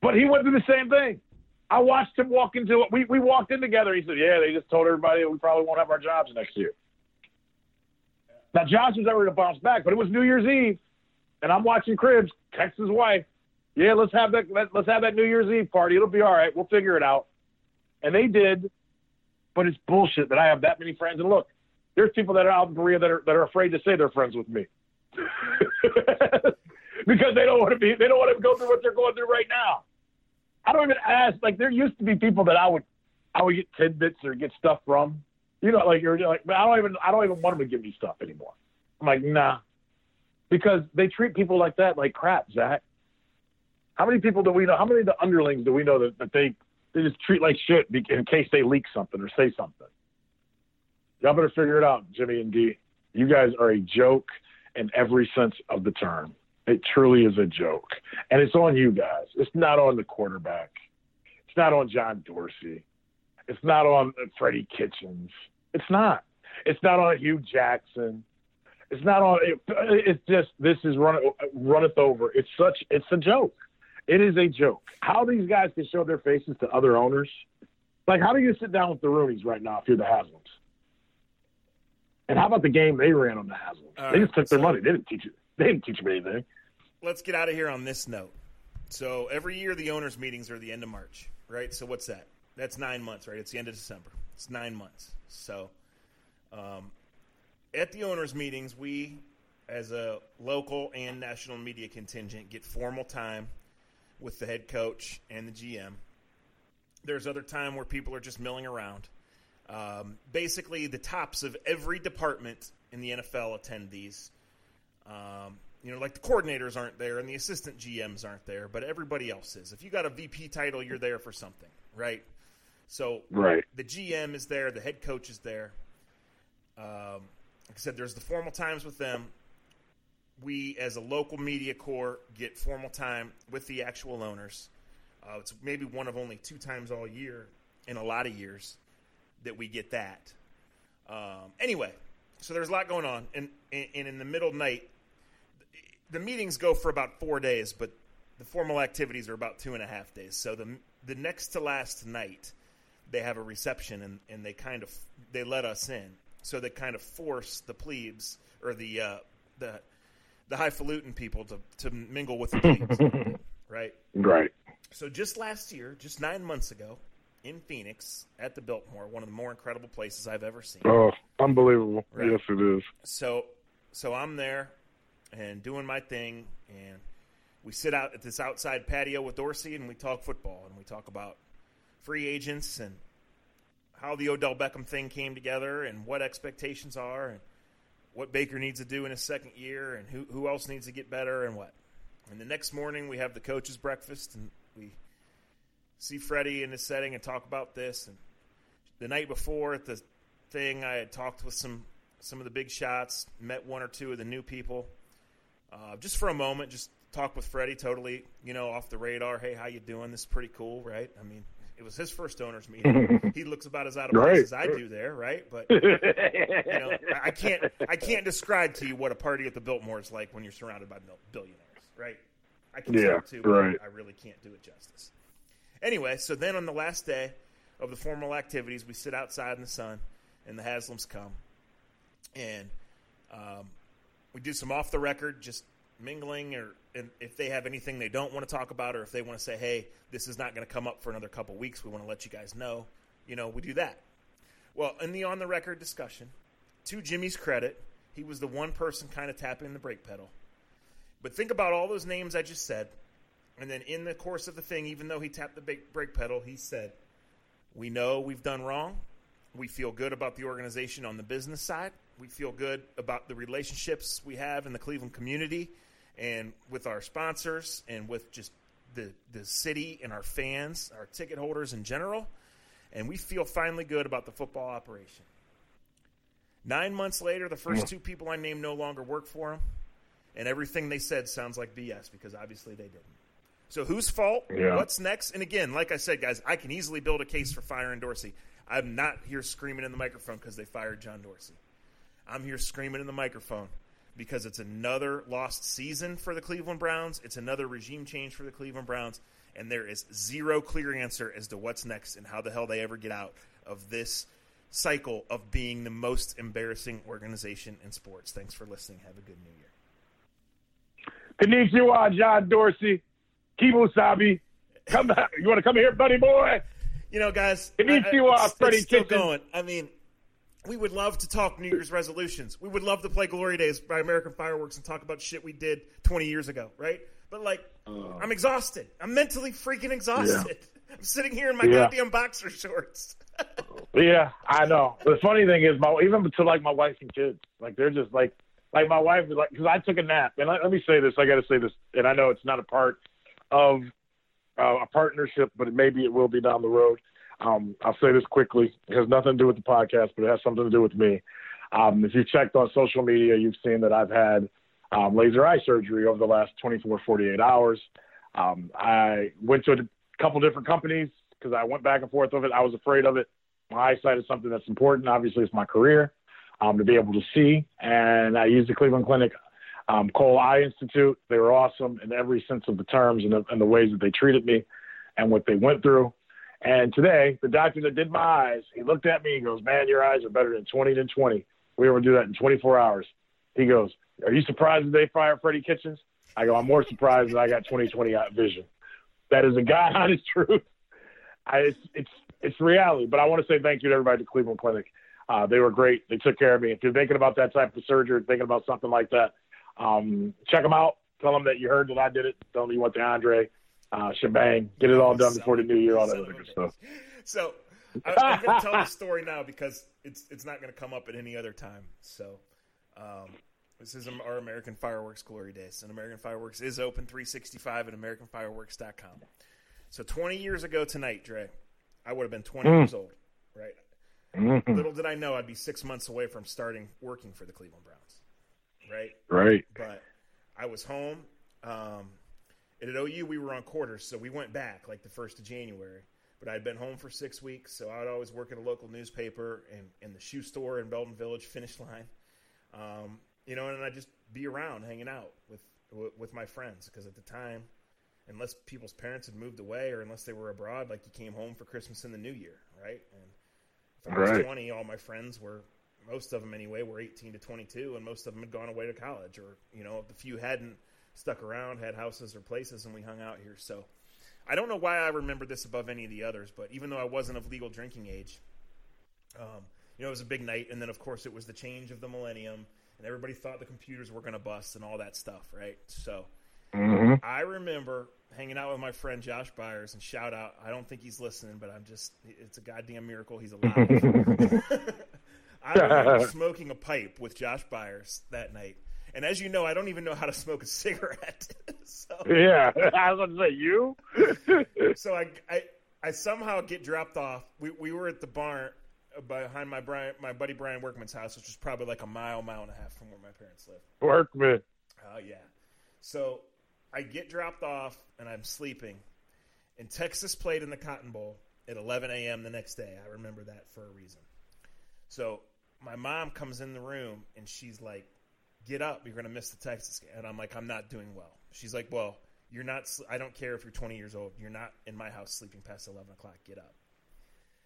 But he went through the same thing. I watched him walk into it. We, we walked in together. He said, Yeah, they just told everybody we probably won't have our jobs next year. Now, Josh was ever to bounce back, but it was New Year's Eve. And I'm watching Cribbs text his wife, Yeah, let's have that let, let's have that New Year's Eve party. It'll be all right. We'll figure it out. And they did. But it's bullshit that I have that many friends. And look, there's people that are out in Berea that are that are afraid to say they're friends with me. because they don't want to be they don't want to go through what they're going through right now. I don't even ask like there used to be people that I would I would get tidbits or get stuff from. You know, like you're like but I don't even I don't even want them to give me stuff anymore. I'm like, nah. Because they treat people like that like crap, Zach. How many people do we know? How many of the underlings do we know that, that they they just treat like shit in case they leak something or say something? Y'all better figure it out, Jimmy and D. You guys are a joke in every sense of the term. It truly is a joke. And it's on you guys. It's not on the quarterback. It's not on John Dorsey. It's not on uh, Freddie Kitchens. It's not. It's not on Hue Jackson. It's not on. It, it's just this is run uh, runneth over. It's such. It's a joke. It is a joke. How these guys can show their faces to other owners? Like, how do you sit down with the Rooneys right now if you're the Haslam's? And how about the game they ran on the Haslam's? All they right, just took their so- money. They didn't teach it. They didn't teach them anything. Let's get out of here on this note. So every year the owners' meetings are the end of March, right? So what's that? That's nine months, right? It's the end of December. It's nine months. So um, at the owners' meetings, we, as a local and national media contingent, get formal time with the head coach and the GM. There's other time where people are just milling around. Um, basically, the tops of every department in the NFL attend these. Um, you know, like the coordinators aren't there and the assistant GMs aren't there, but everybody else is. If you got a VP title, you're there for something, right? So Right. the GM is there, the head coach is there. Um, like I said, there's the formal times with them. We, as a local media corps, get formal time with the actual owners. Uh, it's maybe one of only two times all year in a lot of years that we get that. Um, anyway, so there's a lot going on, and, and in the middle night, the meetings go for about four days, but the formal activities are about two and a half days. So the the next to last night, they have a reception, and, and they kind of they let us in, so they kind of force the plebes or the uh, the the highfalutin people to to mingle with the plebes, right? Right. So just last year, just nine months ago, in Phoenix at the Biltmore, one of the more incredible places I've ever seen. Oh, unbelievable. Right. Yes, it is. So, so I'm there and doing my thing, and we sit out at this outside patio with Dorsey, and we talk football, and we talk about free agents and how the Odell Beckham thing came together, and what expectations are, and what Baker needs to do in his second year, and who who else needs to get better, and what. And the next morning, we have the coaches' breakfast, and we see Freddie in his setting and talk about this. And the night before at the thing, I had talked with some some of the big shots, met one or two of the new people, uh, just for a moment, just talk with Freddie, totally, you know, off the radar. Hey, how you doing? This is pretty cool, right? I mean, it was his first owners meeting. he looks about as out of place Right. as I do there, right? But you know, I- can't I can't describe to you what a party at the Biltmore is like when you're surrounded by billionaires, right? I can Yeah, talk to, but right. I really can't do it justice. Anyway, so then on the last day of the formal activities, we sit outside in the sun, and the Haslams come, and um, we do some off the record, just mingling or if they have anything they don't want to talk about or if they want to say, hey, this is not going to come up for another couple weeks, we want to let you guys know, you know, we do that. Well, in the on the record discussion, to Jimmy's credit, he was the one person kind of tapping the brake pedal. But think about all those names I just said. And then in the course of the thing, even though he tapped the brake pedal, he said, We know we've done wrong. We feel good about the organization on the business side. We feel good about the relationships we have in the Cleveland community and with our sponsors and with just the, the city and our fans, our ticket holders in general. And we feel finally good about the football operation. Nine months later, the first mm. two people I named no longer work for him, and everything they said sounds like BS because obviously they didn't. So whose fault? Yeah. What's next? And again, like I said, guys, I can easily build a case for firing Dorsey. I'm not here screaming in the microphone because they fired John Dorsey. I'm here screaming in the microphone because it's another lost season for the Cleveland Browns. It's another regime change for the Cleveland Browns, and there is zero clear answer as to what's next and how the hell they ever get out of this cycle of being the most embarrassing organization in sports. Thanks for listening. Have a good new year. Konnichiwa, John Dorsey. Kibo Sabi. Come back. You want to come here, buddy boy? You know, guys. Konnichiwa, I, I, Freddie it's still going. I mean, we would love to talk New Year's resolutions. We would love to play Glory Days by American Fireworks and talk about shit we did 20 years ago, right? But like, uh, I'm exhausted. I'm mentally freaking exhausted. Yeah. I'm sitting here in my yeah. goddamn boxer shorts. yeah, I know. The funny thing is, my even to like my wife and kids, like they're just like, like my wife is like, because I took a nap, and let, let me say this, I got to say this, and I know it's not a part of uh, a partnership, but maybe it will be down the road. Um, I'll say this quickly. It has nothing to do with the podcast, but it has something to do with me. Um, if you've checked on social media, you've seen that I've had um, laser eye surgery over the last 24, 48 hours. Um, I went to a couple different companies because I went back and forth with it. I was afraid of it. My eyesight is something that's important. Obviously, it's my career um, to be able to see. And I used the Cleveland Clinic um, Cole Eye Institute. They were awesome in every sense of the terms and the, and the ways that they treated me and what they went through. And today, the doctor that did my eyes, he looked at me. He goes, "Man, your eyes are better than 20 than 20. We were able to do that in 24 hours." He goes, "Are you surprised that they fired Freddie Kitchens?" I go, "I'm more surprised that I got 20/20 vision." That is a God honest truth. I, it's, it's it's reality. But I want to say thank you to everybody at the Cleveland Clinic. Uh, they were great. They took care of me. If you're thinking about that type of surgery, thinking about something like that, um, check them out. Tell them that you heard that I did it. Tell them you went to Andre. Uh, shebang. Get it all done before the new year. All that other good stuff. So I, am going to tell the story now because it's it's not going to come up at any other time. So. Um, this is our American Fireworks Glory Days, and American Fireworks is open 365 at AmericanFireworks.com. So 20 years ago tonight, Dre, I would have been 20 mm. years old, right? Mm-hmm. Little did I know I'd be six months away from starting working for the Cleveland Browns, right? Right. But I was home. Um, at OU, we were on quarters, so we went back like the first of January. But I'd been home for six weeks, so I would always work at a local newspaper and in the shoe store in Belden Village, Finish Line. Um, you know, and I'd just be around, hanging out with with my friends because at the time – unless people's parents had moved away or unless they were abroad, like you came home for Christmas and the New Year, right? And if I was right. 20, all my friends were, most of them anyway, were 18 to 22, and most of them had gone away to college, or you know, the few hadn't stuck around, had houses or places, and we hung out here. So I don't know why I remember this above any of the others, but even though I wasn't of legal drinking age, um, you know, it was a big night, and then of course it was the change of the millennium, and everybody thought the computers were going to bust and all that stuff, right? So. Mm-hmm. I remember hanging out with my friend Josh Byers and shout out. I don't think he's listening, but I'm just, it's a goddamn miracle he's alive. I remember smoking a pipe with Josh Byers that night. And as you know, I don't even know how to smoke a cigarette. so, yeah, I was going to say you. so I, I, I somehow get dropped off. We, we were at the barn behind my Brian, my buddy Brian Workman's house, which was probably like a mile, mile and a half from where my parents live. Workman. Oh yeah. So I get dropped off and I'm sleeping. And Texas played in the Cotton Bowl at 11 a.m. the next day. I remember that for a reason. So my mom comes in the room and she's like, "Get up! You're going to miss the Texas game." And I'm like, "I'm not doing well." She's like, "Well, you're not. I don't care if you're 20 years old. You're not in my house sleeping past 11 o'clock. Get up."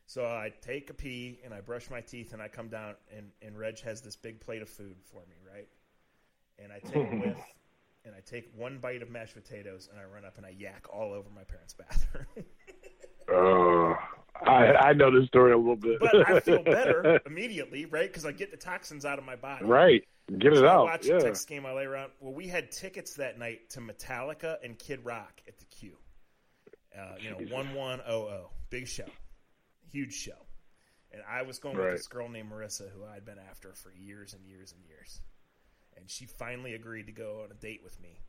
So I take a pee and I brush my teeth and I come down and, and Reg has this big plate of food for me, right? And I take a whiff and I take one bite of mashed potatoes and I run up and I yak all over my parents' bathroom. I I know this story a little bit. but I feel better immediately, right? Because I get the toxins out of my body. right, get it So I out. watched Yeah. the Texas game. I lay around. Well, we had tickets that night to Metallica and Kid Rock at the Q. Uh, you know, one one oh oh, big show, huge show. And I was going with this girl named Marissa, who I'd been after for years and years and years. And she finally agreed to go on a date with me,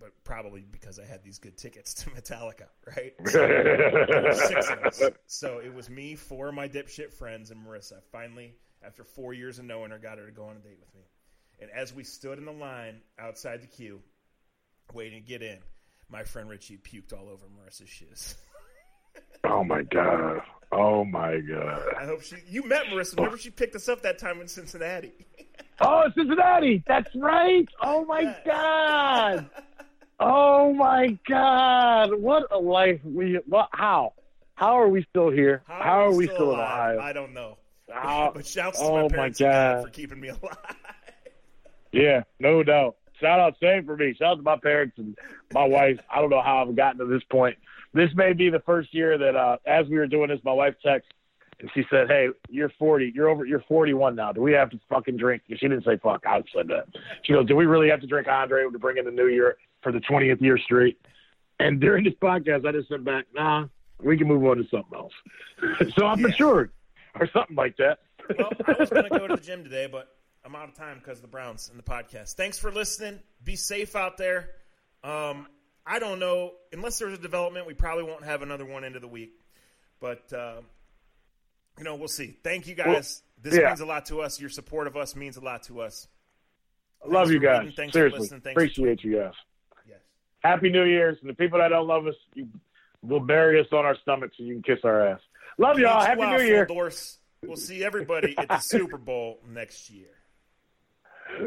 but probably because I had these good tickets to Metallica, right? There were six of us. So it was me, four of my dipshit friends, and Marissa. Finally, after four years of knowing her, got her to go on a date with me. And as we stood in the line outside the Q, waiting to get in, my friend Richie puked all over Marissa's shoes. oh my god. Oh my god. I hope she. You met Marissa. Remember she picked us up that time in Cincinnati. Oh, Cincinnati. That's right. Oh my Yeah. god. Oh my god. What a life we. What? How? How are we still here? How, are we still, in alive? Ohio? I don't know. How- but shouts oh my my parents and dad God. for keeping me alive. Yeah, no doubt. Shout out, same for me. Shout out to my parents and my wife. I don't know how I've gotten to this point. This may be the first year that, uh, as we were doing this, my wife texted and she said, "Hey, you're 40. You're over. You're 41 now. Do we have to fucking drink?" She didn't say fuck. I said that. She goes, "Do we really have to drink Andre to bring in the new year for the 20th year straight?" And during this podcast, I just said back, "Nah, we can move on to something else." so I'm Yeah. matured, or something like that. well, I was going to go to the gym today, but I'm out of time because of the Browns and the podcast. Thanks for listening. Be safe out there. Um, I don't know. Unless there's a development, we probably won't have another one into the week. But, uh, you know, we'll see. Thank you guys. this yeah. means a lot to us. Your support of us means a lot to us. I love you guys. Thanks for Seriously, listening. Thanks for appreciate you guys. Happy New Year's. And the people that don't love us, you will bury us on our stomachs and you can kiss our ass. Love y'all. Happy New Year. We'll see everybody at the Super Bowl next year.